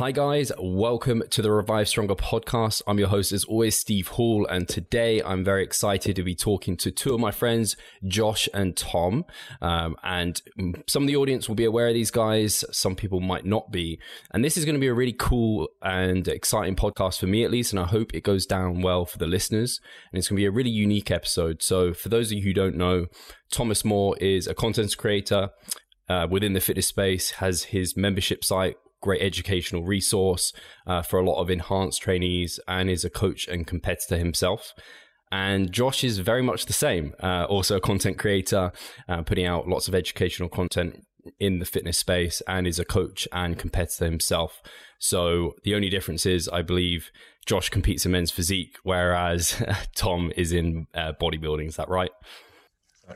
Hi, guys. Welcome to the Revive Stronger podcast. I'm your host, as always, Steve Hall. And today I'm very excited to be talking to two of my friends, Josh and Tom. Um, and some of the audience will be aware of these guys. Some people might not be. And this is going to be a really cool and exciting podcast for me, at least. And I hope it goes down well for the listeners. And it's going to be a really unique episode. So, for those of you who don't know, Thomas Moore is a content creator. Uh, within the fitness space, has his membership site great educational resource uh, for a lot of enhanced trainees and is a coach and competitor himself. And Josh is very much the same, uh, also a content creator, uh, putting out lots of educational content in the fitness space and is a coach and competitor himself. So the only difference is, I believe, Josh competes in men's physique, whereas Tom is in uh, bodybuilding. Is that right?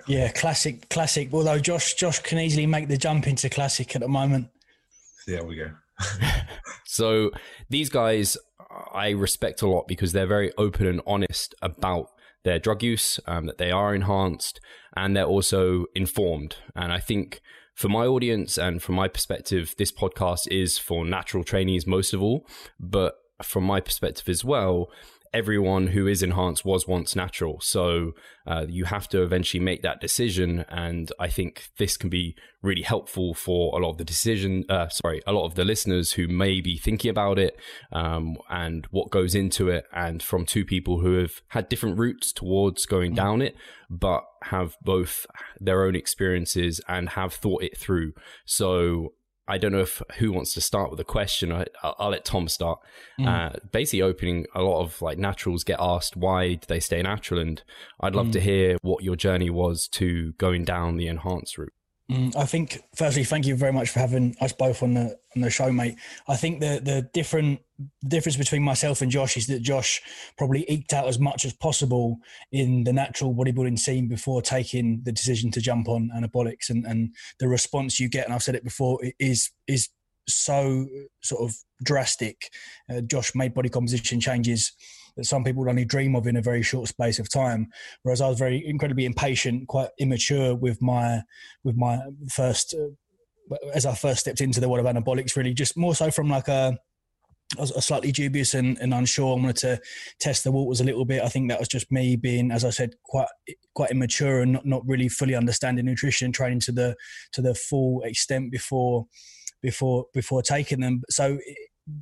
Yeah, classic, classic. Although Josh, Josh can easily make the jump into classic at the moment. There we go. so these guys I respect a lot because they're very open and honest about their drug use, um, that they are enhanced, and they're also informed. And I think for my audience and from my perspective, this podcast is for natural trainees most of all. But from my perspective as well, everyone who is enhanced was once natural. So uh, you have to eventually make that decision. And I think this can be really helpful for a lot of the decision, uh, sorry, a lot of the listeners who may be thinking about it um, and what goes into it. And from two people who have had different routes towards going mm-hmm. down it, but have both their own experiences and have thought it through. So I don't know if who wants to start with a question. I, will let Tom start. Mm. Uh, basically, opening a lot of like naturals get asked why do they stay natural, and I'd love mm. to hear what your journey was to going down the enhanced route. Mm, I think, firstly, thank you very much for having us both on the on the show, mate. I think the the different difference between myself and Josh is that Josh probably eked out as much as possible in the natural bodybuilding scene before taking the decision to jump on anabolics, and and the response you get, and I've said it before, is is so sort of drastic. Uh, Josh made body composition changes that some people would only dream of in a very short space of time. Whereas I was very incredibly impatient, quite immature with my with my first uh, as I first stepped into the world of anabolics. Really, just more so from like a I was slightly dubious and, and, unsure. I wanted to test the waters a little bit. I think that was just me being, as I said, quite quite immature and not, not really fully understanding nutrition and training to the to the full extent before before before taking them. So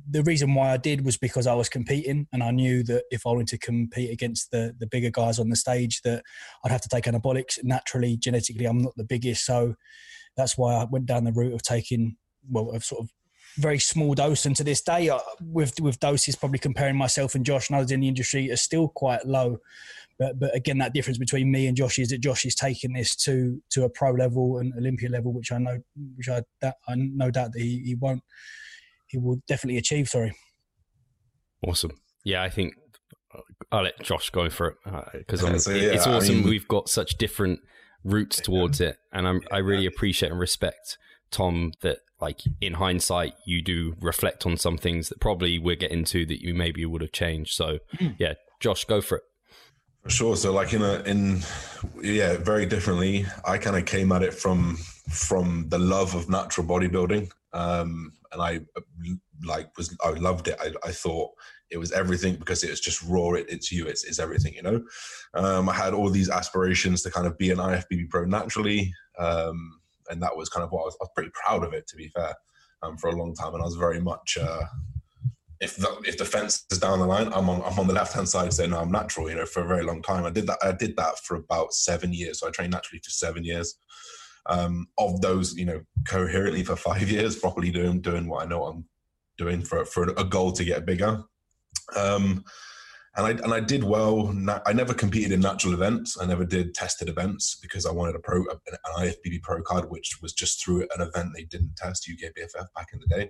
the reason why I did was because I was competing and I knew that if I wanted to compete against the the bigger guys on the stage that I'd have to take anabolics. Naturally, genetically, I'm not the biggest, so that's why I went down the route of taking well, a sort of very small dose. And to this day, uh, with with doses, probably comparing myself and Josh and others in the industry are still quite low. But but again, that difference between me and Josh is that Josh is taking this to to a pro level and Olympia level, which I know, which I that I no doubt that he, he won't he will definitely achieve. Sorry. Awesome. Yeah, I think I'll let Josh go for it because uh, so, yeah, it's awesome. I mean, We've got such different routes towards yeah. it, and I'm, i really appreciate and respect Tom that, like in hindsight, you do reflect on some things that probably we're getting to that you maybe would have changed. So, mm. yeah, Josh, go for it. For sure. So, like in a in yeah, very differently. I kind of came at it from from the love of natural bodybuilding. Um, and I like was I loved it. I, I thought it was everything because it was just raw. It, it's you. It's, it's everything. You know. Um, I had all these aspirations to kind of be an IFBB pro naturally, um, and that was kind of what I was, I was, pretty proud of it. To be fair, um, for a long time, and I was very much. Uh, if the, if the fence is down the line, I'm on I'm on the left hand side saying no, I'm natural. You know, for a very long time, I did that. I did that for about seven years. So I trained naturally for seven years um, of those, you know, coherently for five years, properly doing doing what I know I'm doing for for a goal to get bigger. Um, and I and I did well. I never competed in natural events. I never did tested events because I wanted a pro an IFBB pro card, which was just through an event they didn't test UKBFF back in the day.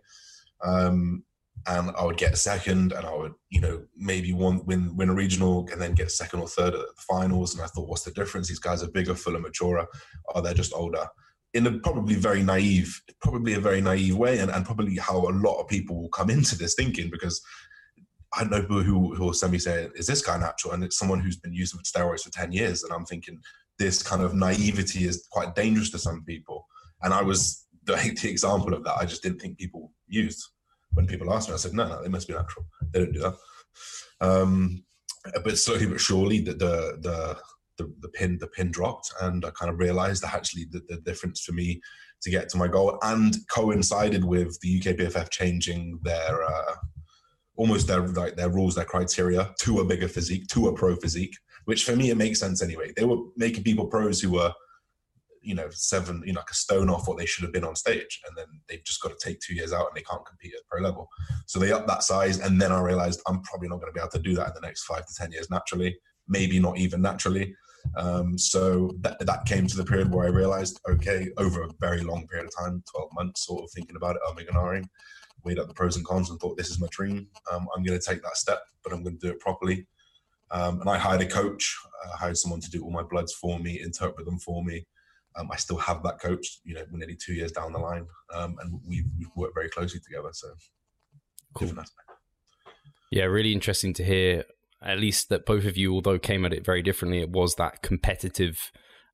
Um, and I would get a second, and I would, you know, maybe one win win a regional, and then get second or third at the finals. And I thought, what's the difference? These guys are bigger, fuller, maturer, or they're just older. In a probably very naive, probably a very naive way, and, and probably how a lot of people will come into this thinking because I know people who, who will send me saying, "Is this guy natural?" And it's someone who's been using steroids for ten years, and I'm thinking this kind of naivety is quite dangerous to some people. And I was the, the example of that. I just didn't think people used when people asked me, I said, no, no, they must be natural. They don't do that. Um, but slowly but surely, the, the the the the pin the pin dropped, and I kind of realised that actually the, the difference for me to get to my goal and coincided with the UKBFF changing their uh, almost their like their rules, their criteria to a bigger physique, to a pro physique. Which for me it makes sense anyway. They were making people pros who were you know seven you know like a stone off what they should have been on stage. And then they've just got to take two years out and they can't compete at pro level. So they up that size. And then i realized i'm probably not going to be able to do that in the next five to ten years naturally. Maybe not even naturally. Um, so that, that came to the period where i realized okay over a very long period of time 12 months sort of thinking about it and ahhing weighed up the pros and cons and thought this is my dream. Um, i'm going to take that step but i'm going to do it properly. Um, and i hired a coach. I hired someone to do all my bloods for me interpret them for me um, I still have that coach, you know, nearly two years down the line, um, and we've, we've, worked very closely together. So, cool. Yeah, really interesting to hear. At least that both of you, although came at it very differently, it was that competitive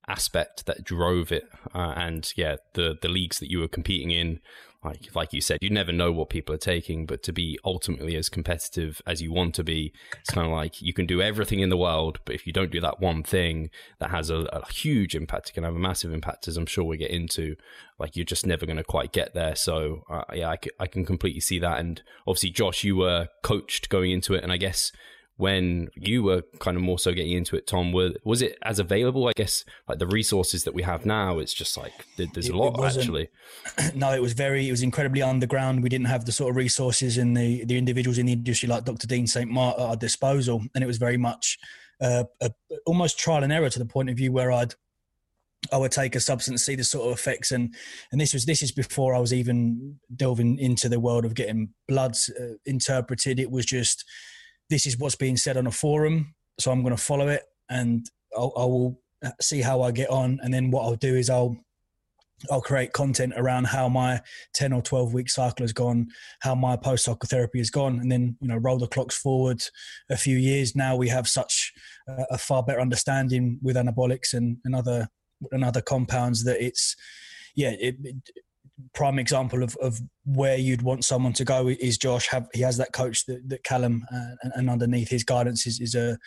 aspect that drove it, uh, and yeah, the the leagues that you were competing in like like you said, you never know what people are taking, but to be ultimately as competitive as you want to be, it's kind of like you can do everything in the world, but if you don't do that one thing that has a, a huge impact, it can have a massive impact, as I'm sure we get into. Like you're just never going to quite get there. So uh, yeah, I, c- I can completely see that. And obviously, Josh, you were coached going into it, and I guess when you were kind of more so getting into it, Tom, were, was it as available? I guess like the resources that we have now, it's just like there's a lot actually. No, it was very, it was incredibly underground. We didn't have the sort of resources and the the individuals in the industry like Dr. Dean St. Mart at our disposal, and it was very much uh, a, almost trial and error to the point of view where I'd I would take a substance, see the sort of effects, and and this was this is before I was even delving into the world of getting bloods uh, interpreted. It was just this is what's being said on a forum, so I'm going to follow it, and I'll, I will uh, see how I get on, and then what I'll do is I'll I'll create content around how my 10 or 12 week cycle has gone, how my post therapy has gone, and then, you know, roll the clocks forward a few years. Now we have such a far better understanding with anabolics and, and other, and other compounds that it's, yeah, it, it prime example of, of where you'd want someone to go is Josh. Have, he has that coach that, that Callum, uh, and, and, underneath his guidance is, is a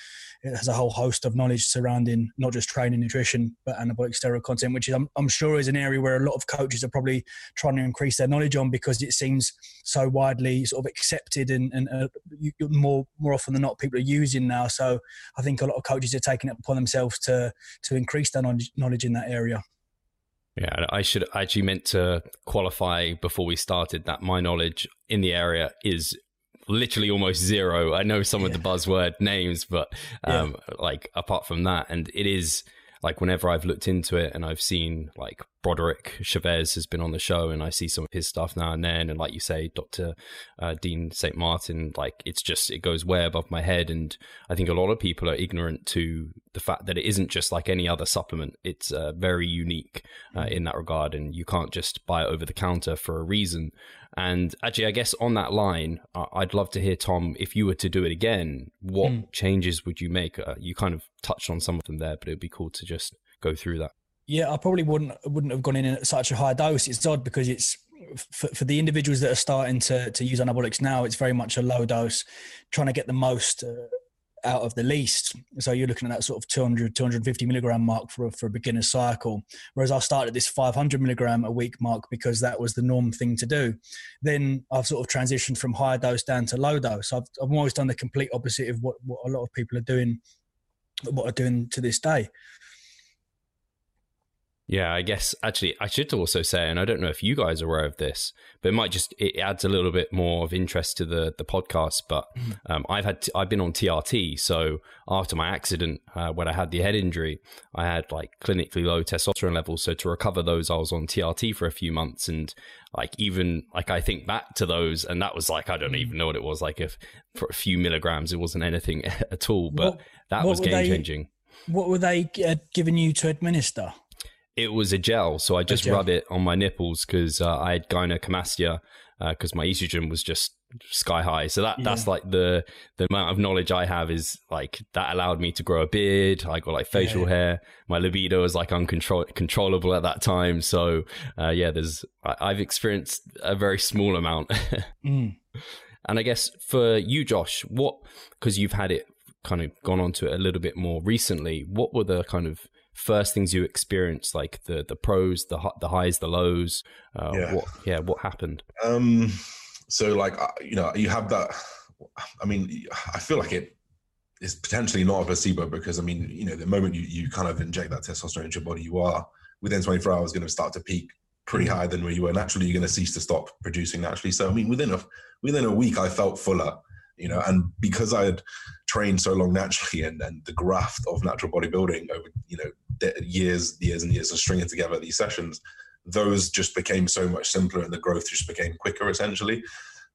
has a whole host of knowledge surrounding not just training, nutrition, but anabolic steroid content, which is I'm, I'm sure is an area where a lot of coaches are probably trying to increase their knowledge on because it seems so widely sort of accepted and, and uh, more more often than not people are using now. So I think a lot of coaches are taking it upon themselves to to increase their knowledge, knowledge in that area. Yeah, I should actually meant to qualify before we started that my knowledge in the area is literally almost zero. I know some yeah. of the buzzword names, but um, yeah. like apart from that, and it is like whenever I've looked into it and I've seen like Broderick Chavez has been on the show and I see some of his stuff now and then. And like you say, Dr. Uh, Dean St. Martin, like it's just, it goes way above my head. And I think a lot of people are ignorant to the fact that it isn't just like any other supplement. It's uh, very unique uh, in that regard. And you can't just buy it over the counter for a reason. And actually, I guess on that line, I'd love to hear, Tom, if you were to do it again, what mm. changes would you make? Uh, you kind of touched on some of them there, but it'd be cool to just go through that. Yeah, I probably wouldn't wouldn't have gone in at such a high dose. It's odd because it's for, for the individuals that are starting to to use anabolics now. It's very much a low dose, trying to get the most uh, out of the least. So you're looking at that sort of 200, 250 milligram mark for a, for a beginner cycle. Whereas I started this 500 milligram a week mark because that was the norm thing to do. Then I've sort of transitioned from high dose down to low dose. I've, I've always done the complete opposite of what, what a lot of people are doing, what are doing to this day. Yeah, I guess actually I should also say, and I don't know if you guys are aware of this, but it might just it adds a little bit more of interest to the the podcast. But mm. um, I've had I've been on TRT, so after my accident uh, when I had the head injury, I had like clinically low testosterone levels. So to recover those, I was on TRT for a few months, and like even like I think back to those, and that was like I don't mm. even know what it was like if for a few milligrams, it wasn't anything at all, but what, that what was game changing. What were they uh, giving you to administer? It was a gel, so I just rub it on my nipples because uh, I had gynecomastia because uh, my estrogen was just sky high. So that yeah. that's like the the amount of knowledge I have is like that allowed me to grow a beard. I got like facial yeah. hair. My libido was like uncontrollable at that time. So uh, yeah, there's I, have experienced a very small amount. mm. And I guess for you, Josh, what because you've had it kind of gone on to it a little bit more recently. What were the kind of first things you experienced, like the the pros, the the highs, the lows? Uh, yeah. What yeah, what happened? Um, so like uh, you know, you have that. I mean, I feel like it is potentially not a placebo because I mean, you know, the moment you you kind of inject that testosterone into your body, you are within 24 hours going to start to peak pretty mm. high than where you were naturally. You're going to cease to stop producing naturally. So I mean, within a within a week, I felt fuller you know, and because I had trained so long naturally and, and the graft of natural bodybuilding over, you know, years, years and years of stringing together these sessions, those just became so much simpler and the growth just became quicker essentially.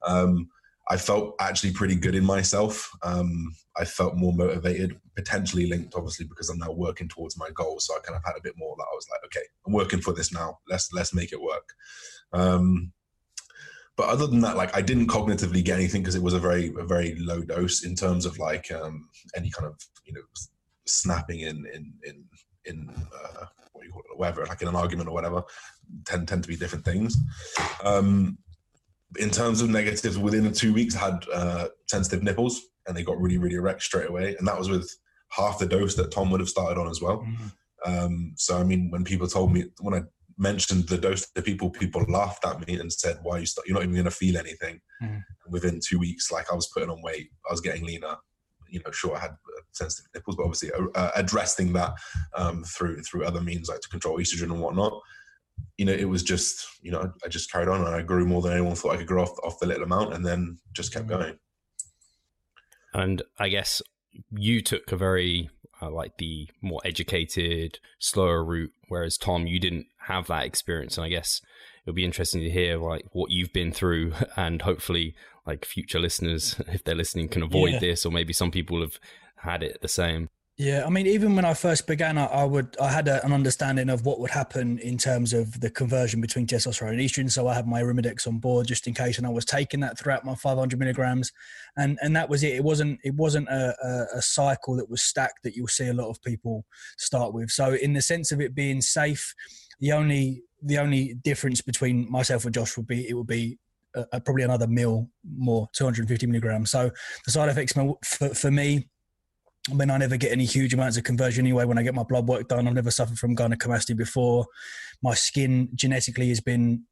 Um, I felt actually pretty good in myself. Um, I felt more motivated, potentially linked, obviously, because I'm now working towards my goal. So I kind of had a bit more that I was like, okay, I'm working for this now. Let's let's make it work. Um, but other than that, like I didn't cognitively get anything because it was a very a very low dose in terms of like um, any kind of you know snapping in in in in uh, what you call it, whatever, like in an argument or whatever, tend tend to be different things. Um, in terms of negatives, within two weeks, I had uh, sensitive nipples and they got really really erect straight away, and that was with half the dose that Tom would have started on as well. Mm-hmm. Um, so I mean, when people told me when I mentioned the dose to people, people laughed at me and said, "Why you start? You're not even going to feel anything." Mm. Within two weeks, like I was putting on weight, I was getting leaner. You know, sure, I had uh, sensitive nipples, but obviously uh, uh, addressing that um, through through other means like to control estrogen and whatnot. You know, it was just you know I just carried on and I grew more than anyone thought I could grow off, off the little amount, and then just kept mm. going. And I guess you took a very uh, like the more educated, slower route, whereas Tom, you didn't have that experience. And I guess it'll be interesting to hear like what you've been through, and hopefully, like future listeners, if they're listening, can avoid yeah. this, or maybe some people have had it the same. Yeah, I mean, even when I first began, I, I would I had a, an understanding of what would happen in terms of the conversion between testosterone and estrogen. So I had my Arimidex on board just in case, and I was taking that throughout my 500 milligrams, and and that was it. It wasn't it wasn't a, a, a cycle that was stacked that you'll see a lot of people start with. So in the sense of it being safe, the only the only difference between myself and Josh would be it would be a, probably another mil more, 250 milligrams. So the side effects for, for me I mean, I never get any huge amounts of conversion anyway when I get my blood work done. I've never suffered from gynecomastia before. My skin genetically has been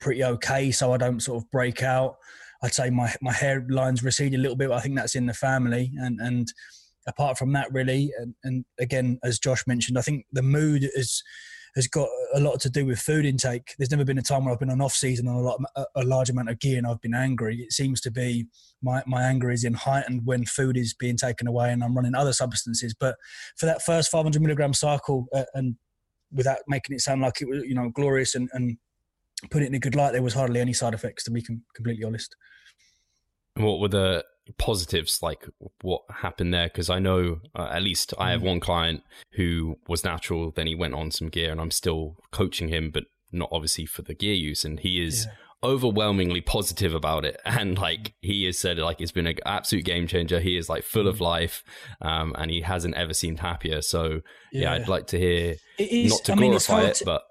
pretty okay, so I don't sort of break out. I'd say my my hairlines recede a little bit. but I think that's in the family, and and apart from that, really, and, and again, as Josh mentioned, I think the mood is has got a lot to do with food intake. There's never been a time where I've been on off season on a lot, a large amount of gear and I've been angry. It seems to be my, my anger is in heightened when food is being taken away and I'm running other substances. But for that first 500 milligram cycle uh, and without making it sound like it was, you know, glorious and, and put it in a good light, there was hardly any side effects to be com- completely honest. What were the positives like what happened there because i know uh, at least i have mm. one client who was natural then he went on some gear and i'm still coaching him but not obviously for the gear use and he is yeah. overwhelmingly positive about it and like he has said like it's been an absolute game changer he is like full of mm. life um, and he hasn't ever seemed happier so yeah, yeah i'd like to hear not to glorify I mean, it to- but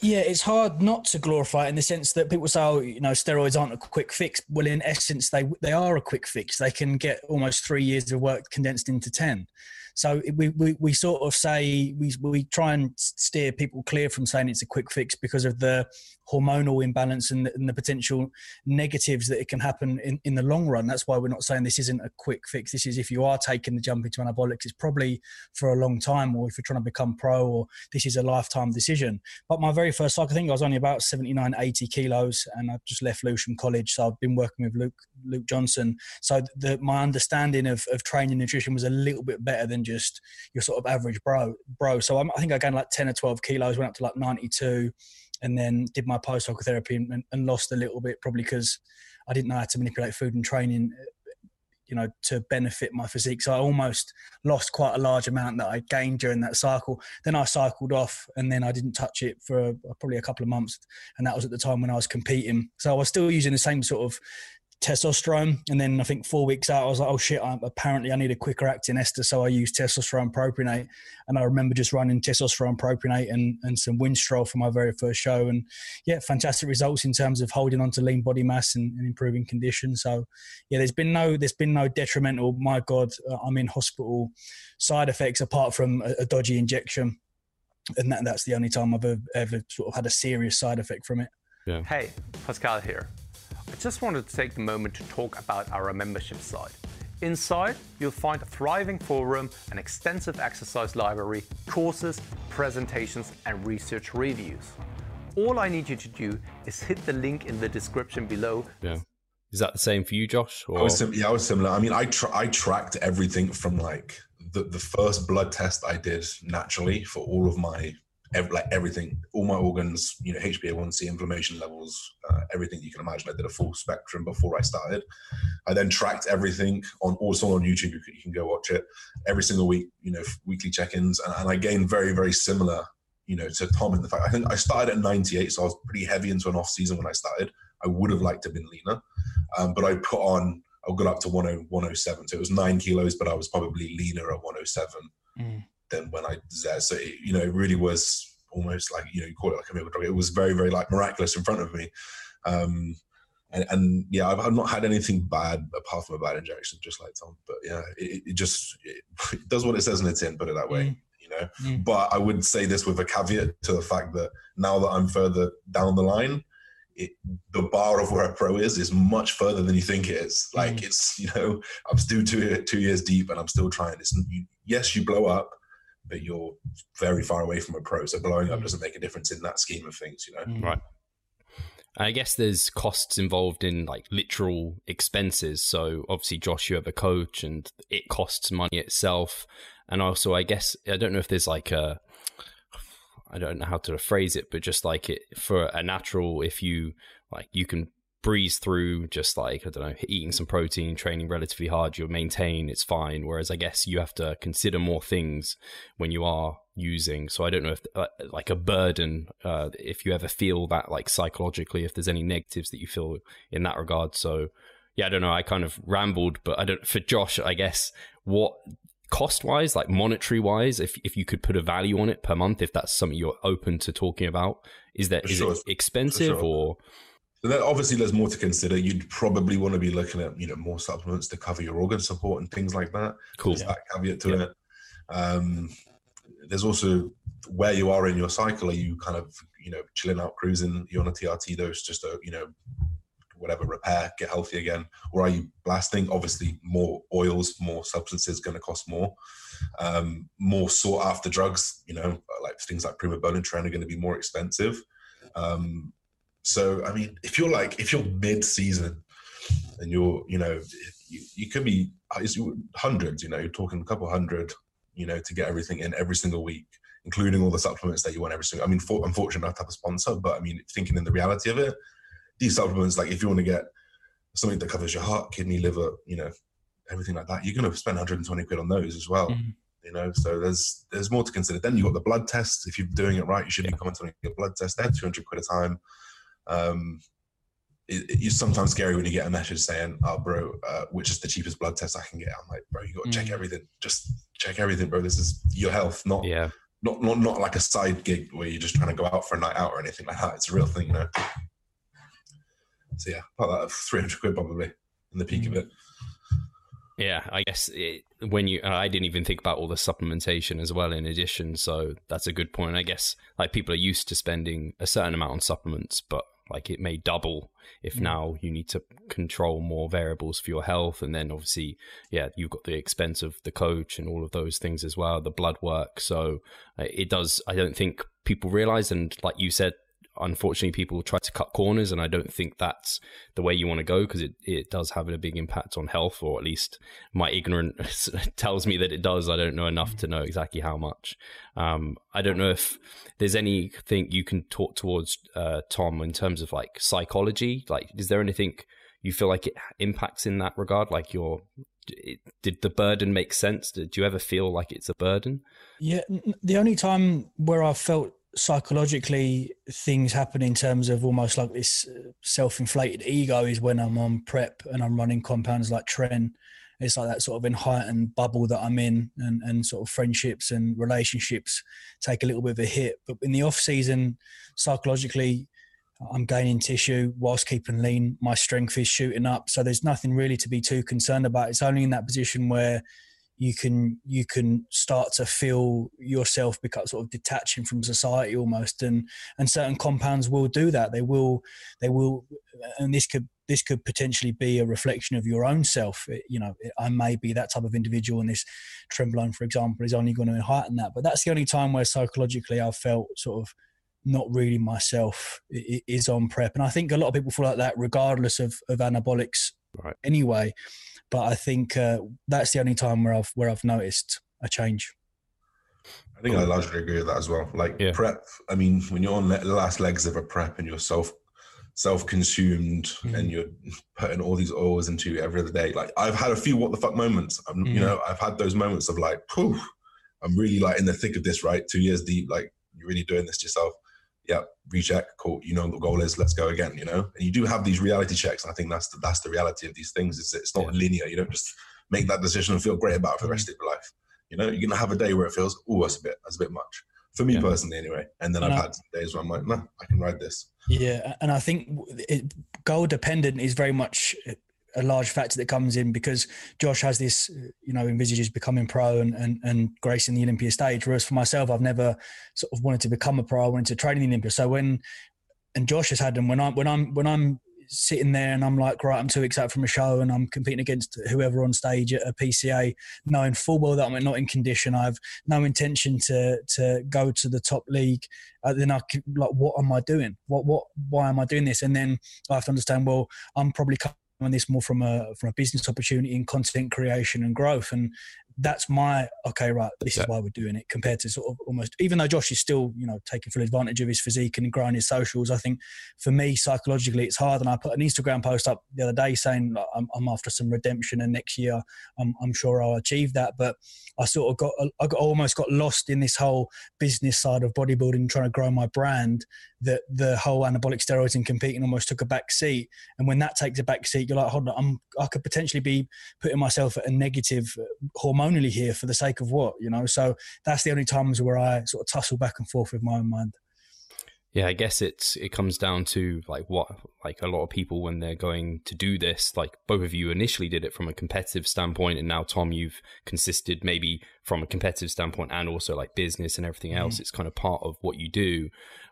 yeah, it's hard not to glorify it in the sense that people say, oh, you know, steroids aren't a quick fix. Well, in essence, they they are a quick fix. They can get almost three years of work condensed into ten. So we, we, we sort of say we, we try and steer people clear from saying it's a quick fix because of the hormonal imbalance and the, and the potential negatives that it can happen in, in the long run. That's why we're not saying this isn't a quick fix. This is if you are taking the jump into anabolics, it's probably for a long time, or if you're trying to become pro, or this is a lifetime decision. But my very first cycle, I think I was only about 79, 80 kilos, and I've just left Lewisham College. So I've been working with Luke Luke Johnson. So the, my understanding of, of training nutrition was a little bit better than just your sort of average bro. Bro. So I'm, I think I gained like 10 or 12 kilos, went up to like 92 and then did my post hoc therapy and, and, lost a little bit, probably because I didn't know how to manipulate food and training, uh, you know, to benefit my physique. So I almost lost quite a large amount that I gained during that cycle. Then I cycled off, and then I didn't touch it for uh, probably a couple of months, and that was at the time when I was competing. So I was still using the same sort of testosterone. And then I think four weeks out, I was like, oh shit, I, apparently I need a quicker acting ester. So I used testosterone propionate. And I remember just running testosterone propionate and, and some Winstrol for my very first show. And yeah, fantastic results in terms of holding on to lean body mass and, and improving condition. So yeah, there's been no, there's been no detrimental, my God, uh, I'm in hospital side effects apart from a, a dodgy injection. And that, that's the only time I've ever, ever sort of had a serious side effect from it. Yeah. Hey, Pascal here. I just wanted to take the moment to talk about our membership site. Inside, you'll find a thriving forum, an extensive exercise library, courses, presentations, and research reviews. All I need you to do is hit the link in the description below. Yeah. Is that the same for you, Josh? Or? I was sim- yeah, I was similar. I mean, I tra- I tracked everything from like the, the first blood test I did naturally for all of my every, like everything, all my organs, you know, HbA1c, inflammation levels, uh, everything you can imagine. I did a full spectrum before I started. I then tracked everything on also on YouTube. You can, you can go watch it every single week. You know, weekly check-ins, and, and I gained very very similar. You know, to Tom in the fact I think I started at 98, so I was pretty heavy into an off season when I started. I would have liked to have been leaner, um, but I put on. I got up to 107, so it was nine kilos, but I was probably leaner at 107. Mm than when I was there. So it, you know, it really was almost like you know, you call it like a miracle drug. It was very, very like miraculous in front of me. Um, and, and yeah, I've, I've, not had anything bad apart from a bad injection, just like Tom. But yeah, it, it just it, it, does what it says in the tin. Put it that way. Mm. You know, mm. but I would say this with a caveat to the fact that now that I'm further down the line, it, the bar of where a pro is is much further than you think it is. Like mm. it's you know I'm still two two years deep and I'm still trying. It's you, yes, you blow up, but you're very far away from a pro. So blowing up doesn't make a difference in that scheme of things, you know. Mm. Right. I guess there's costs involved in like literal expenses. So obviously, Josh, you have a coach, and it costs money itself. And also, I guess I don't know if there's like a, I don't know how to phrase it, but just like it for a natural, if you like, you can breeze through just like i don't know eating some protein training relatively hard you'll maintain it's fine whereas i guess you have to consider more things when you are using so i don't know if uh, like a burden uh, if you ever feel that like psychologically if there's any negatives that you feel in that regard so yeah i don't know i kind of rambled but i don't for josh i guess what cost wise like monetary wise if if you could put a value on it per month if that's something you're open to talking about is that is sure. it expensive sure. or so that obviously there's more to consider. You'd probably want to be looking at you know more supplements to cover your organ support and things like that. Cool. There's that caveat to yeah. it. Um, there's also where you are in your cycle. Are you kind of you know chilling out, cruising? You're on a TRT dose, just a you know whatever repair, get healthy again, or are you blasting? Obviously, more oils, more substances going to cost more. Um, more sought after drugs, you know, like things like primabonitren are going to be more expensive. Um, so I mean, if you're like if you're mid-season and you're you know you, you could be hundreds, you know, you're talking a couple hundred, you know, to get everything in every single week, including all the supplements that you want every single. I mean, for, I'm fortunate enough to have a sponsor, but I mean, thinking in the reality of it, these supplements, like if you want to get something that covers your heart, kidney, liver, you know, everything like that, you're going to spend 120 quid on those as well. Mm-hmm. You know, so there's there's more to consider. Then you've got the blood test. If you're doing it right, you should be coming to get blood test. They're 200 quid a time. Um, it, it's sometimes scary when you get a message saying, "Oh, bro, uh, which is the cheapest blood test I can get?" I'm like, "Bro, you got to mm. check everything. Just check everything, bro. This is your health, not yeah, not not not like a side gig where you're just trying to go out for a night out or anything like that. It's a real thing, you know." So yeah, about that 300 quid probably in the peak mm. of it. Yeah, I guess it, when you, I didn't even think about all the supplementation as well. In addition, so that's a good point. I guess like people are used to spending a certain amount on supplements, but like it may double if mm. now you need to control more variables for your health and then obviously yeah you've got the expense of the coach and all of those things as well the blood work so uh, it does i don't think people realize and like you said unfortunately people try to cut corners and i don't think that's the way you want to go because it, it does have a big impact on health or at least my ignorance tells me that it does. I don't know enough to know exactly how much. Um, i don't know if there's anything you can talk towards uh, tom in terms of like psychology. Like is there anything you feel like it impacts in that regard? Like your did the burden make sense? Did you ever feel like it's a burden? Yeah the only time where i felt psychologically things happen in terms of almost like this uh, self-inflated ego is when I'm on prep and I'm running compounds like Tren. It's like that sort of heightened bubble that I'm in, and, and sort of friendships and relationships take a little bit of a hit. But in the off season, psychologically, I'm gaining tissue whilst keeping lean. My strength is shooting up, so there's nothing really to be too concerned about. It's only in that position where you can you can start to feel yourself become sort of detaching from society almost. And and certain compounds will do that. They will they will and this could this could potentially be a reflection of your own self. It, you know i may be that type of individual and this trenbolone for example is only going to heighten that. But that's the only time where psychologically i've felt sort of not really myself is on prep. And i think a lot of people feel like that regardless of, of anabolics right. anyway but I think uh, that's the only time where I've where I've noticed a change. I think I largely agree with that as well. Like yeah. prep, I mean, when you're on the last legs of a prep and you're self self consumed mm. and you're putting all these oils into you every other day. Like I've had a few what the fuck moments. I'm, mm. You know, I've had those moments of like, Poof, I'm really like in the thick of this, right? Two years deep, like you're really doing this to yourself yeah, recheck, cool. You know the goal is. Let's go again. You know, and you do have these reality checks. And I think that's the, that's the reality of these things. Is it's not yeah. linear. You don't just make that decision and feel great about it for the rest mm-hmm. of your life. You know, you're gonna have a day where it feels, oh, that's a bit, that's a bit much for me yeah. personally, anyway. And then and I've I, had days where I'm like, no, I can ride this. Yeah, and I think it, goal dependent is very much a large factor that comes in because Josh has this, you know, envisages becoming pro and, and, and gracing the Olympia stage. Whereas for myself, I've never sort of wanted to become a pro. I wanted to train in the Olympia. So when, and Josh has had them when I'm, when I'm, when I'm sitting there and I'm like, right, I'm too excited from a show and I'm competing against whoever on stage at a PCA, knowing full well that I'm not in condition. I've no intention to, to go to the top league. Uh, then I like, what am I doing? What, what, why am I doing this? And then I have to understand, well, I'm probably on this more from a from a business opportunity and content creation and growth. And that's my okay right this is why we're doing it compared to sort of almost even though josh is still you know taking full advantage of his physique and growing his socials i think for me psychologically it's hard and i put an instagram post up the other day saying i'm, I'm after some redemption and next year I'm, I'm sure i'll achieve that. But i sort of got i got, almost got lost in this whole business side of bodybuilding trying to grow my brand that the whole anabolic steroids and competing almost took a back seat and when that takes a back seat you're like hold on I'm, i could potentially be putting myself at a negative hormonally here for the sake of what, you know? So that's the only times where I sort of tussle back and forth with my own mind. Yeah, I guess it's it comes down to like what like a lot of people when they're going to do this, like both of you initially did it from a competitive standpoint and now Tom you've consisted maybe from a competitive standpoint and also like business and everything else. Mm. It's kind of part of what you do.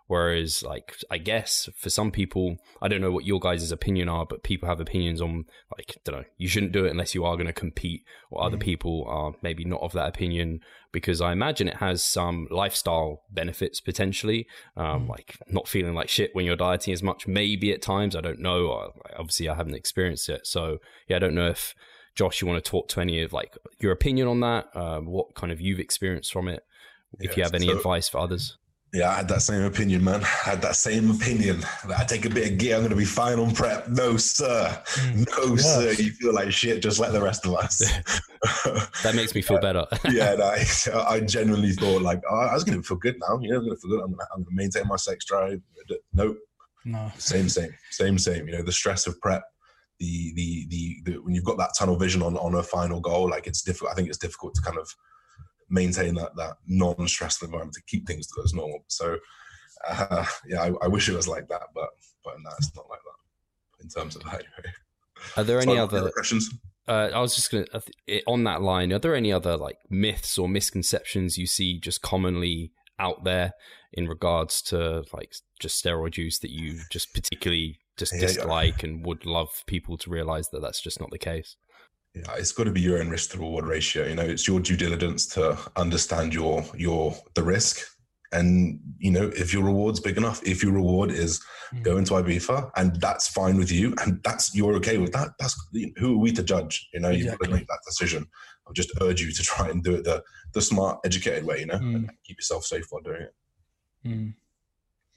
Whereas, like, I guess for some people, I don't know what your guys' opinion are, but people have opinions on, like, I don't know, you shouldn't do it unless you are going to compete, or other mm. people are maybe not of that opinion, because I imagine it has some lifestyle benefits potentially, um, mm. like not feeling like shit when you're dieting as much, maybe at times. I don't know. Obviously, I haven't experienced it. So, yeah, I don't know if. Josh, you want to talk to any of like your opinion on that? Uh, what kind of you've experienced from it? If you have any so, advice for others. Yeah, I had that same opinion, man. I had that same opinion. I take a bit of gear, I'm going to be fine on prep. No, sir. Mm. No, yeah. sir. You feel like shit, just like the rest of us. that makes me feel better. yeah, no, I, I, genuinely thought like, oh, I was going to feel good now. You know, I'm going to feel good. I'm going to maintain my sex drive. Nope. No. Same, same, same, same. You know, the stress of prep. The, the the the when you've got that tunnel vision on on a final goal, like it's difficult. I think it's difficult to kind of maintain that that non-stressful environment to keep things to as normal. So uh, yeah, I, I, wish it was like that, but but no, it's not like that in terms of that. Anyway. Are there any other questions? Uh, I was just going to on that line. Are there any other like myths or misconceptions you see just commonly out there in regards to like just steroid use that you just particularly just yeah, dislike yeah. and would love people to realize that that's just not the case? Yeah, it's got to be your own risk to reward ratio. You know, it's your due diligence to understand your your the risk. And you know, if your reward's big enough, if your reward is mm. going to Ibiza and that's fine with you, and that's you're okay with that, that's who are we to judge? You know, exactly. you've got to make that decision. I'll just urge you to try and do it the the smart, educated way. You know, mm. and keep yourself safe while doing it. Mm.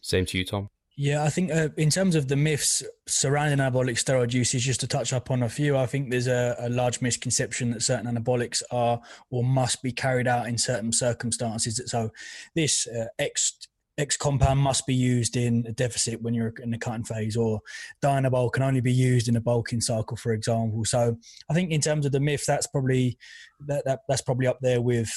Same to you, Tom. Yeah, I think uh, in terms of the myths surrounding anabolic steroid usage, just to touch up on a few, I think there's a, a, large misconception that certain anabolics are or must be carried out in certain circumstances. So, this uh, ex X compound must be used in a deficit when you're in the cutting phase, or Dianabol can only be used in a bulking cycle, for example. So I think in terms of the myth, that's probably that, that that's probably up there with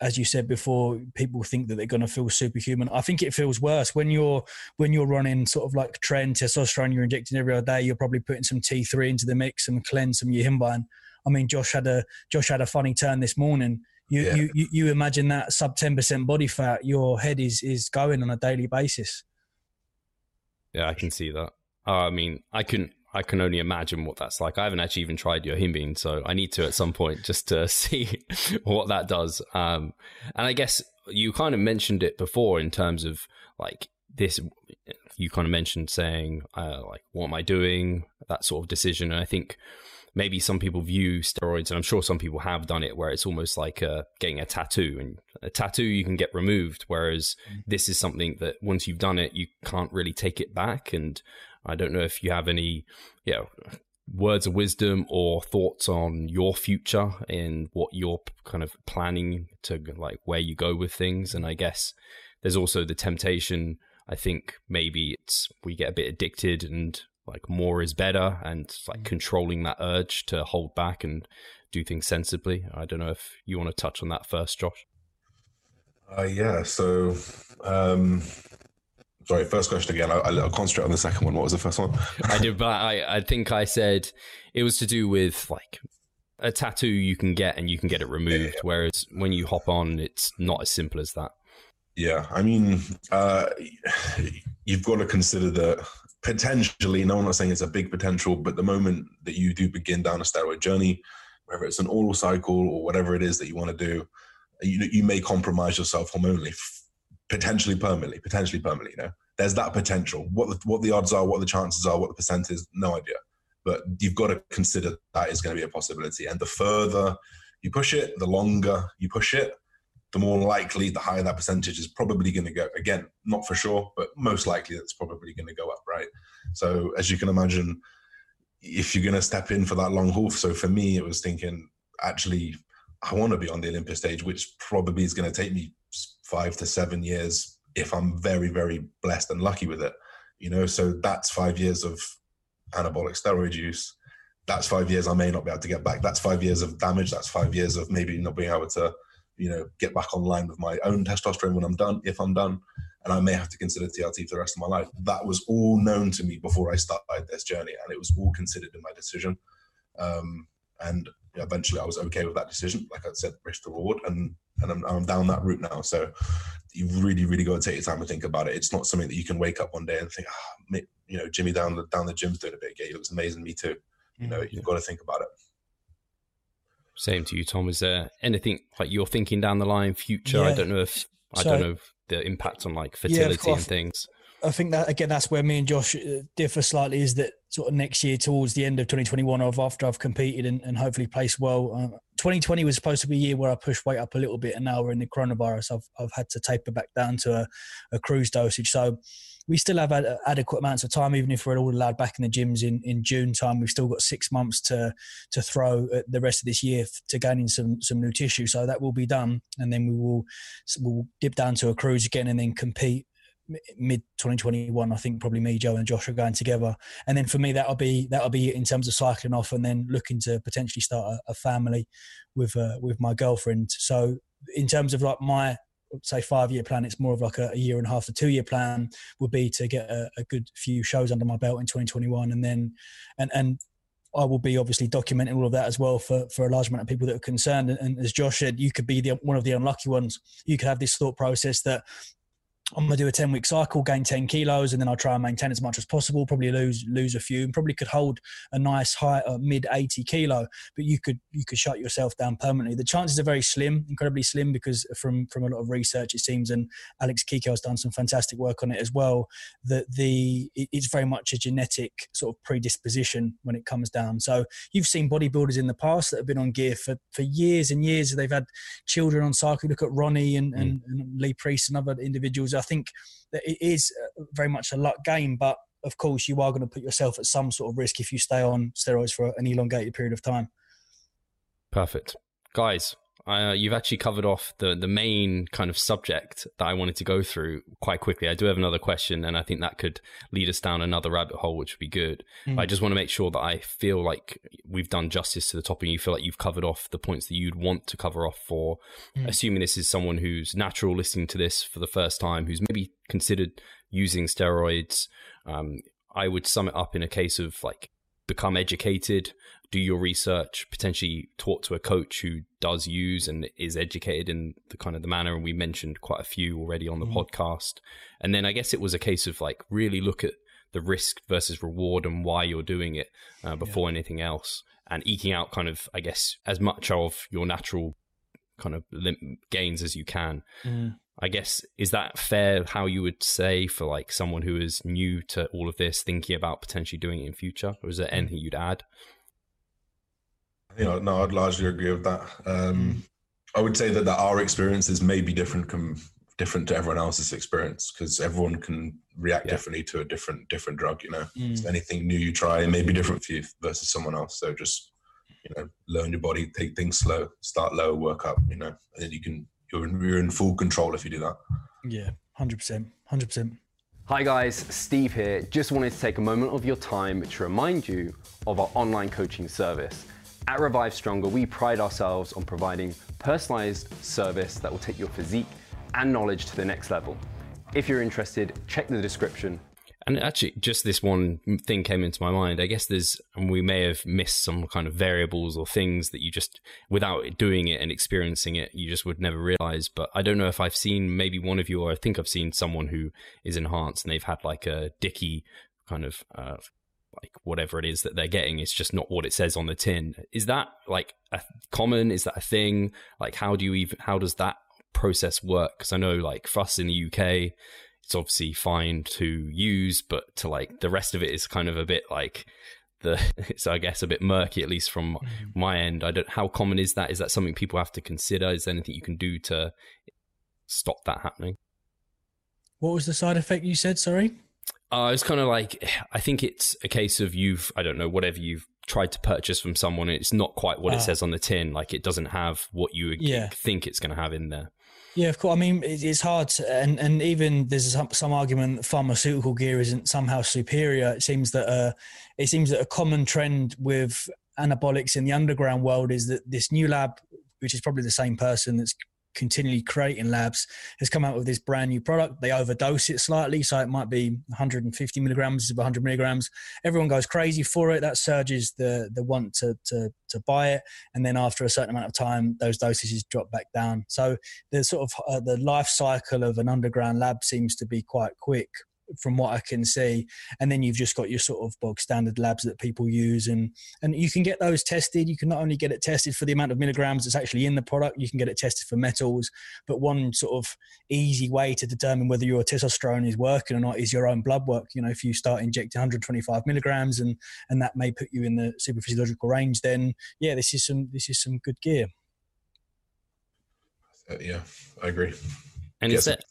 as you said before, people think that they're going to feel superhuman. I think it feels worse when you're when you're running sort of like tren testosterone. You're injecting every other day. You're probably putting some T3 into the mix and cleanse some yohimbine. I mean, Josh had a Josh had a funny turn this morning. You yeah. you, you imagine that sub ten percent body fat, your head is is going on a daily basis. Yeah, I can see that. Uh, I mean, I can I can only imagine what that's like. I haven't actually even tried yohimbine, so I need to at some point just to see what that does. Um, and I guess you kind of mentioned it before in terms of like this. You kind of mentioned saying uh, like, "What am I doing?" That sort of decision. And I think maybe some people view steroids, and I'm sure some people have done it, where it's almost like uh, getting a tattoo. And a tattoo you can get removed, whereas mm. this is something that once you've done it, you can't really take it back. And I don't know if you have any, you know, words of wisdom or thoughts on your future and what you're kind of planning to like where you go with things. And I guess there's also the temptation. I think maybe it's we get a bit addicted and like more is better and like mm. controlling that urge to hold back and do things sensibly. I don't know if you want to touch on that first, Josh. Uh, yeah. So um, Sorry, first question again. I, will concentrate on the second one. What was the first one? I did, but I, I think I said it was to do with like a tattoo you can get and you can get it removed, yeah, yeah. whereas when you hop on, it's not as simple as that. Yeah, I mean, uh, you've got to consider that potentially. No, I'm not saying it's a big potential, but the moment that you do begin down a steroid journey, whether it's an oral cycle or whatever it is that you want to do, you, you may compromise yourself hormonally potentially permanently, potentially permanently. You know, there's that potential. What the, what the odds are, what the chances are, what the percent is, no idea. But you've got to consider that is going to be a possibility. And the further you push it, the longer you push it, the more likely, the higher that percentage is probably going to go. Again, not for sure, but most likely that's probably going to go up, right? So as you can imagine, if you're going to step in for that long haul, so for me, it was thinking actually I want to be on the Olympia stage, which probably is going to take me five to seven years if I'm very, very blessed and lucky with it. You know, so that's five years of anabolic steroid use. That's five years I may not be able to get back. That's five years of damage. That's five years of maybe not being able to, you know, get back online with my own testosterone when I'm done, if I'm done. And I may have to consider TRT for the rest of my life. That was all known to me before I started this journey, and it was all considered in my decision. Um, and eventually I was okay with that decision. Like I said, risk reward, and and I'm, I'm down that route now. So you really, really got to take your time to think about it. It's not something that you can wake up one day and think, oh, you know, Jimmy down the down the gym's doing a bit. Gay. He looks amazing. Me too. You know, you've got to think about it. Same to you, Tom. Is there anything like you're thinking down the line, future? Yeah. I don't know if I don't know the impact on like fertility yeah, and things. I think that again, that's where me and Josh uh, differ slightly. Is that sort of next year, towards the end of 2021, of after I've competed and, and hopefully placed well. Uh, 2020 was supposed to be a year where I pushed weight up a little bit, and now we're in the coronavirus. I've I've had to taper back down to a, a cruise dosage. So we still have ad- adequate amounts of time, even if we're all allowed back in the gyms in, in June time. We've still got six months to to throw the rest of this year to gain in some some new tissue. So that will be done, and then we will we'll dip down to a cruise again, and then compete mid 2021 i think probably me joe and josh are going together and then for me that'll be that'll be in terms of cycling off and then looking to potentially start a, a family with uh, with my girlfriend so in terms of like my say five year plan it's more of like a, a, year and a half to two year plan would be to get a, a good few shows under my belt in 2021 and then and and I will be obviously documenting all of that as well for, for a large amount of people that are concerned. And, and as Josh said, you could be the, one of the unlucky ones. You could have this thought process that I'm gonna do a 10 week cycle, gain 10 kilos, and then I'll try and maintain as much as possible. Probably lose lose a few, and probably could hold a nice high uh, mid 80 kilo. But you could you could shut yourself down permanently. The chances are very slim, incredibly slim, because from from a lot of research it seems, and Alex Kikel has done some fantastic work on it as well. That the it's very much a genetic sort of predisposition when it comes down. So you've seen bodybuilders in the past that have been on gear for for years and years. They've had children on cycle. Look at Ronnie and, mm. and, and Lee Priest and other individuals I think that it is uh, very much a luck game, but of course you are going to put yourself at some sort of risk if you stay on steroids for an elongated period of time. Perfect, guys. Uh, you've actually covered off the the main kind of subject that I wanted to go through quite quickly. I do have another question, and I think that could lead us down another rabbit hole, which would be good. Mm. I just want to make sure that I feel like we've done justice to the topic. And you feel like you've covered off the points that you'd want to cover off for, mm. assuming this is someone who's natural listening to this for the first time, who's maybe considered using steroids. Um, I would sum it up in a case of like become educated, do your research, potentially talk to a coach who does use and is educated in the kind of the manner. And we mentioned quite a few already on the mm. podcast. And then I guess it was a case of like really look at the risk versus reward and why you're doing it uh, before yeah. anything else and eking out kind of, I guess, as much of your natural kind of gains as you can. Mm. I guess is that fair how you would say for like someone who is new to all of this thinking about potentially doing it in future or is there mm. anything you'd add? You know, no, I'd largely agree with that. Um, I would say that, that our experiences may be different, com- different to everyone else's experience because everyone can react yeah. differently to a different different drug. You know, mm. so anything new you try may be different for you versus someone else. So just you know, learn your body, take things slow, start low, work up. You know, and then you can you're in, you're in full control if you do that. Yeah, hundred percent, hundred percent. Hi guys, Steve here. Just wanted to take a moment of your time to remind you of our online coaching service. At Revive Stronger, we pride ourselves on providing personalized service that will take your physique and knowledge to the next level. If you're interested, check the description and actually, just this one thing came into my mind. I guess there's, and we may have missed some kind of variables or things that you just, without doing it and experiencing it, you just would never realize. But I don't know if I've seen maybe one of you, or I think I've seen someone who is enhanced and they've had like a Dicky kind of, uh, like whatever it is that they're getting. It's just not what it says on the tin. Is that like a common? Is that a thing? Like, how do you even, how does that process work? Because I know like for us in the UK, it's obviously fine to use, but to like the rest of it is kind of a bit like the it's I guess a bit murky at least from mm-hmm. my end. I don't how common is that? Is that something people have to consider? Is there anything you can do to stop that happening? What was the side effect you said? Sorry. Uh, it's kind of like I think it's a case of you've I don't know whatever you've tried to purchase from someone. It's not quite what it ah. says on the tin. Like it doesn't have what you yeah. think it's going to have in there. Yeah, of course. I mean, it's hard, to, and and even there's some, some argument that pharmaceutical gear isn't somehow superior. It seems that uh, it seems that a common trend with anabolics in the underground world is that this new lab, which is probably the same person that's continually creating labs has come out with this brand new product. They overdose it slightly so it might be 150 milligrams of 100 milligrams. Everyone goes crazy for it. That surges the the want to to to buy it. And then after a certain amount of time those dosages drop back down. So the sort of uh, the life cycle of an underground lab seems to be quite quick from what I can see. And then you've just got your sort of bog standard labs that people use, and and you can get those tested. You can not only get it tested for the amount of milligrams that's actually in the product, you can get it tested for metals. But one sort of easy way to determine whether your testosterone is working or not is your own blood work. You know, if you start injecting 125 milligrams, and and that may put you in the super physiological range, then yeah, this is some this is some good gear. Uh, yeah, I agree. And yes. is that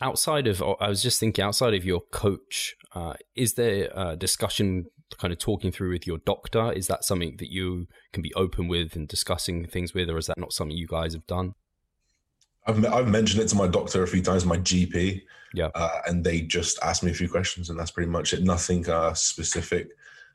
outside of, I was just thinking, outside of your coach, uh, is there a discussion kind of talking through with your doctor? Is that something that you can be open with and discussing things with, or is that not something you guys have done? I've, I've mentioned it to my doctor a few times, my GP, yeah, uh, and they just asked me a few questions, and that's pretty much it. Nothing uh, specific.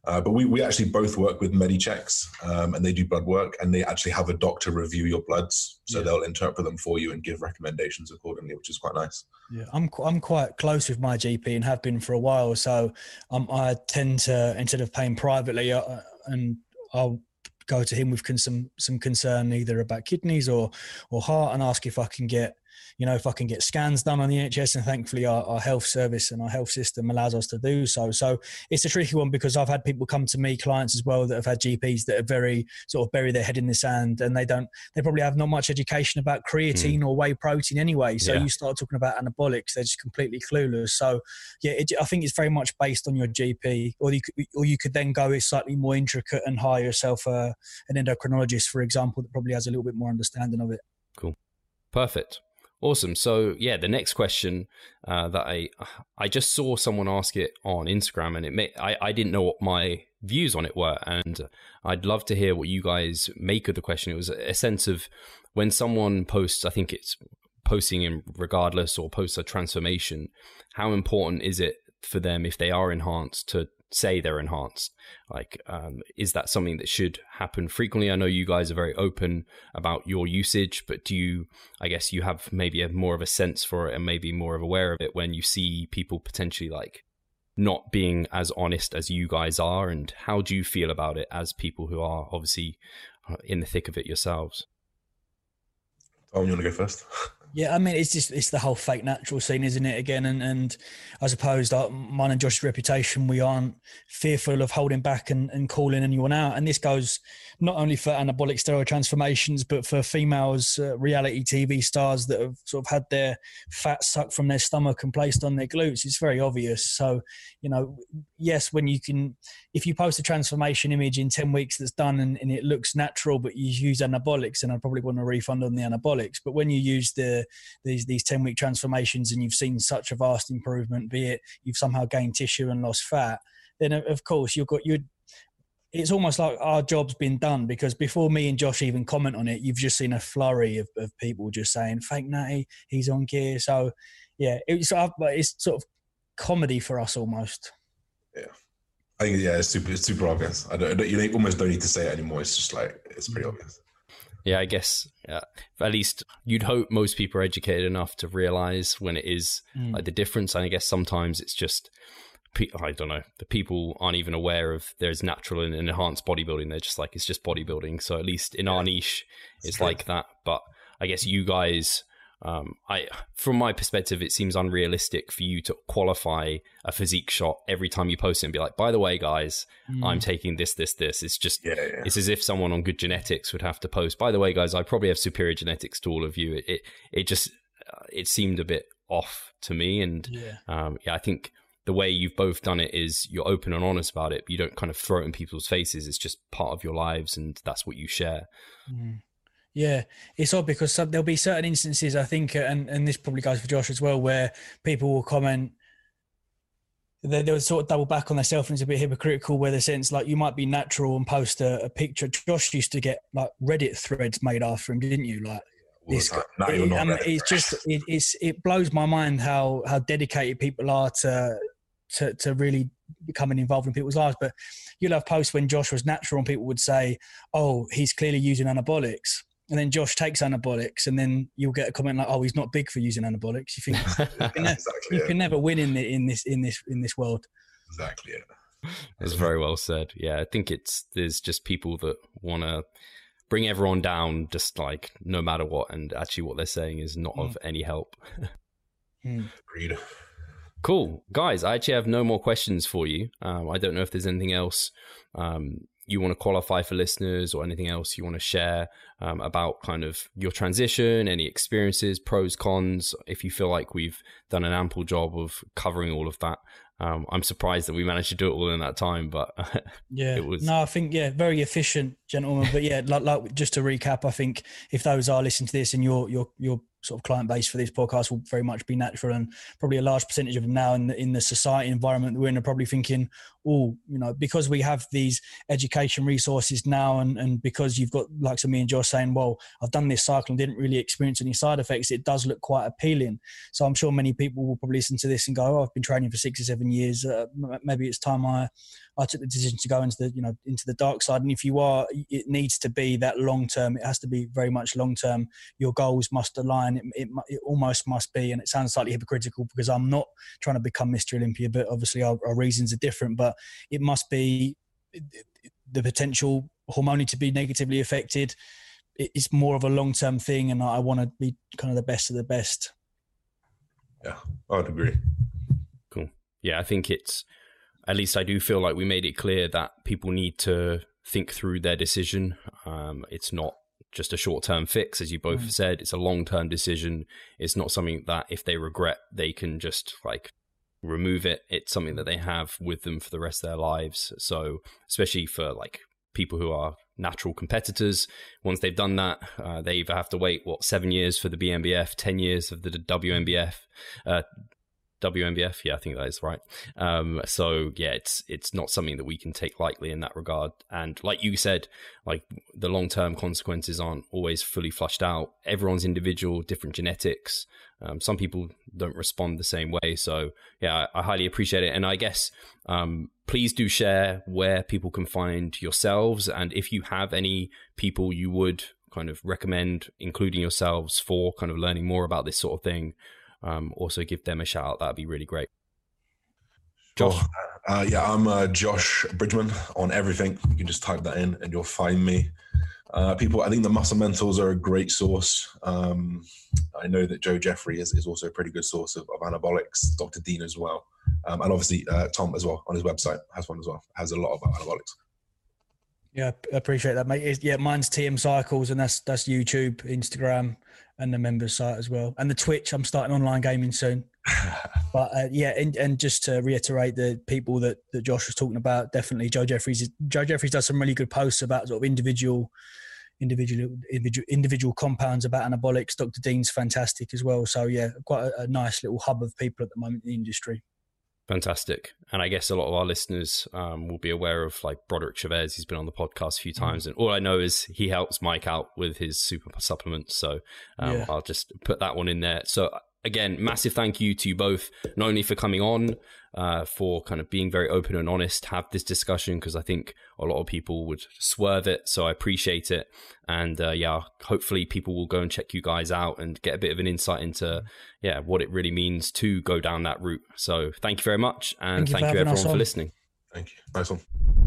Uh, but we, we actually both work with MediChecks um, and they do blood work and they actually have a doctor review your bloods. So yeah. they'll interpret them for you and give recommendations accordingly, which is quite nice. Yeah, I'm, I'm quite close with my GP and have been for a while. So um, I tend to, instead of paying privately, uh, and I'll go to him with con- some, some concern either about kidneys or, or heart and ask if I can get you know, if I can get scans done on the NHS, and thankfully our, our, health service and our health system allows us to do so. So it's a tricky one because I've had people come to me, clients as well, that have had GPs that are very sort of bury their head in the sand, and they don't, they probably have not much education about creatine mm. or whey protein anyway. So yeah. you start talking about anabolics, they're just completely clueless. So yeah, it, I think it's very much based on your GP, or you could, or you could then go slightly more intricate and hire yourself uh, an endocrinologist, for example, that probably has a little bit more understanding of it. Cool. Perfect. Awesome. So yeah, the next question uh, that I I just saw someone ask it on Instagram, and it may I I didn't know what my views on it were, and I'd love to hear what you guys make of the question. It was a sense of when someone posts, I think it's posting in regardless or posts a transformation. How important is it for them if they are enhanced to say they're enhanced? Like, um, is that something that should happen frequently? I know you guys are very open about your usage, but do you, I guess, you have maybe a more of a sense for it and maybe more of aware of it when you see people potentially like not being as honest as you guys are? And how do you feel about it as people who are obviously uh, in the thick of it yourselves? Tom, you want to go first? Yeah, I mean, it's just it's the whole fake natural scene, isn't it? Again, and and I suppose that mine and Josh's reputation, we aren't fearful of holding back and, and calling anyone out. And this goes not only for anabolic steroid transformations, but for females, uh, reality TV stars that have sort of had their fat sucked from their stomach and placed on their glutes. It's very obvious. So, you know, yes, when you can, if you post a transformation image in 10 weeks that's done and, and it looks natural, but you use anabolics, and I probably want a refund on the anabolics. But when you use the these these 10 week transformations and you've seen such a vast improvement, be it you've somehow gained tissue and lost fat, then of course you've got you it's almost like our job's been done because before me and Josh even comment on it, you've just seen a flurry of, of people just saying fake natty, he's on gear. So yeah, it's uh, it's sort of comedy for us almost. Yeah. I think yeah, it's super, it's super obvious. I don't, you almost don't need to say it anymore. It's just like it's pretty obvious. Yeah, I guess yeah, at least you'd hope most people are educated enough to realize when it is mm. like the difference. And I guess sometimes it's just I don't know, the people aren't even aware of there's natural and enhanced bodybuilding. They're just like, it's just bodybuilding. So at least in our niche, it's, like that. But I guess you guys, um, I, from my perspective, it seems unrealistic for you to qualify a physique shot every time you post it and be like, by the way, guys, mm. I'm taking this, this, this. It's just, yeah, yeah. it's as if someone on good genetics would have to post, by the way, guys, I probably have superior genetics to all of you. It, it, it just, uh, it seemed a bit off to me. And yeah, um, yeah I think the way you've both done it is you're open and honest about it. you don't kind of throw it in people's faces. It's just part of your lives, and that's what you share. Mm. Yeah, it's odd because some, there'll be certain instances I think, and and this probably goes for Josh as well, where people will comment. They, they'll sort of double back on themselves and it's a bit hypocritical where the sense like you might be natural and post a, a picture. Josh used to get like Reddit threads made after him, didn't you? Like this, it, um, it's just it, it's it blows my mind how how dedicated people are to to, to really becoming involved in people's lives. But you'll have posts when Josh was natural and people would say, oh, he's clearly using anabolics. And then Josh takes anabolics, and then you'll get a comment like, "Oh, he's not big for using anabolics." You think you, can, exactly, you can never win in the, in this in this in this world. Exactly. Yeah. That's very well said. Yeah, I think it's there's just people that want to bring everyone down, just like no matter what, and actually what they're saying is not mm. of any help. mm. Agreed. Cool. Guys, I actually have no more questions for you. Um, I don't know if there's anything else um, you want to qualify for listeners or anything else you want to share um, about kind of your transition, any experiences, pros, cons. If you feel like we've done an ample job of covering all of that, um, I'm surprised that we managed to do it all in that time, but yeah, it was. No, I think yeah, very efficient, gentlemen. But yeah, like, like just to recap, I think if those are listening to this and you're you're you're sort of client base for this podcast will very much be natural and probably a large percentage of them now in the, in the society environment that we're in are probably thinking oh you know because we have these education resources now and, and because you've got like some me and Josh saying well I've done this cycle and didn't really experience any side effects it does look quite appealing so I'm sure many people will probably listen to this and go oh I've been training for six or seven years uh, maybe it's time I I took the decision to go into the you know into the dark side. And if you are, it needs to be that long term. It has to be very much long term. Your goals must align. It, it, it, almost must be. And it sounds slightly hypocritical because I'm not trying to become Mr. Olympia, but obviously our, our reasons are different. But it must be the potential hormonally to be negatively affected. It's more of a long term thing, and I want to be kind of the best of the best. Yeah, I would agree. Cool. Yeah, I think it's at least I do feel like we made it clear that people need to think through their decision. Um, it's not just a short term fix, as you both mm. said. It's a long term decision. It's not something that if they regret, they can just like remove it. It's something that they have with them for the rest of their lives. So, especially for like people who are natural competitors. Once they've done that, uh, they either have to wait what seven years for the BNBF, ten years of the WNBF, uh, WNBF. Yeah, I think that is right. Um, so yeah, it's it's not something that we can take lightly in that regard. And like you said, like the long term consequences aren't always fully flushed out. Everyone's individual, different genetics. Um, some people don't respond the same way. So yeah, I, I highly appreciate it. And I guess um, please do share where people can find yourselves, and if you have any people you would kind of recommend, including yourselves, for kind of learning more about this sort of thing um, also give them a shout out. That'd be really great. Josh. Uh, yeah, I'm uh, Josh Bridgman on everything. You can just type that in and you'll find me. Uh, people, I think the Muscle Mentors are a great source. Um, I know that Joe Jeffries is, is also a pretty good source of, of anabolics. Dr. Dean as well, um, and obviously uh, Tom as well on his website has one as well. Has a lot about anabolics. Yeah, I appreciate that, mate. It's, yeah, mine's TM Cycles, and that's that's YouTube, Instagram, and the members site as well, and the Twitch. I'm starting online gaming soon. but uh, yeah, and, and just to reiterate the people that, that Josh was talking about, definitely Joe Jeffries. Joe Jeffries does some really good posts about sort of individual, individual, individual, individual compounds about anabolics. Dr. Dean's fantastic as well. So yeah, quite a, a nice little hub of people at the moment in the industry. Fantastic. And I guess a lot of our listeners um, will be aware of like Broderick Chavez. He's been on the podcast a few mm. times. Mm. And all I know is he helps Mike out with his super supplements. So um, yeah. I'll just put that one in there. So again, massive thank you to you both, not only for coming on, uh, for kind of being very open and honest, have this discussion, because I think a lot of people would swerve it. So I appreciate it. And uh, yeah, hopefully people will go and check you guys out and get a bit of an insight into, yeah, what it really means to go down that route. So thank you very much. And thank you, thank you everyone for listening. Thank you. Nice one.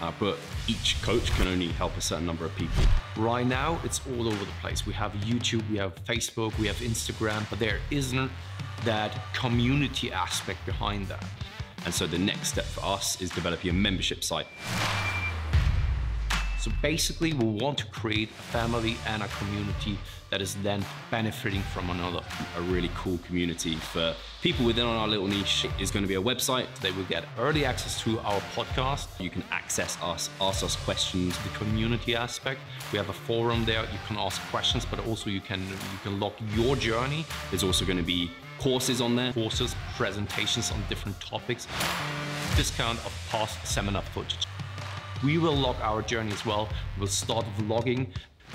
Uh, but each coach can only help a certain number of people. Right now, it's all over the place. We have YouTube, we have Facebook, we have Instagram, but there isn't that community aspect behind that. And so the next step for us is developing a membership site. So basically, we want to create a family and a community that is then benefiting from another. A really cool community for people within our little niche is going to be a website. They will get early access to our podcast. You can access us, ask us questions. The community aspect, we have a forum there. You can ask questions, but also you can you can log your journey. There's also going to be courses on there. Courses, presentations on different topics, discount of past seminar footage. We will log our journey as well. We'll start vlogging.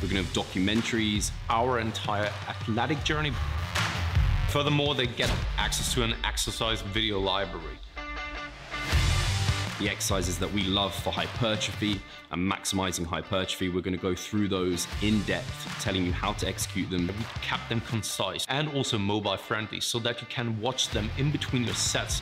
We're to have documentaries. Our entire athletic journey. Furthermore, they get access to an exercise video library the exercises that we love for hypertrophy and maximizing hypertrophy. We're to go through those in depth, telling you how to execute them. We kept them concise and also mobile friendly so that you can watch them in between your sets.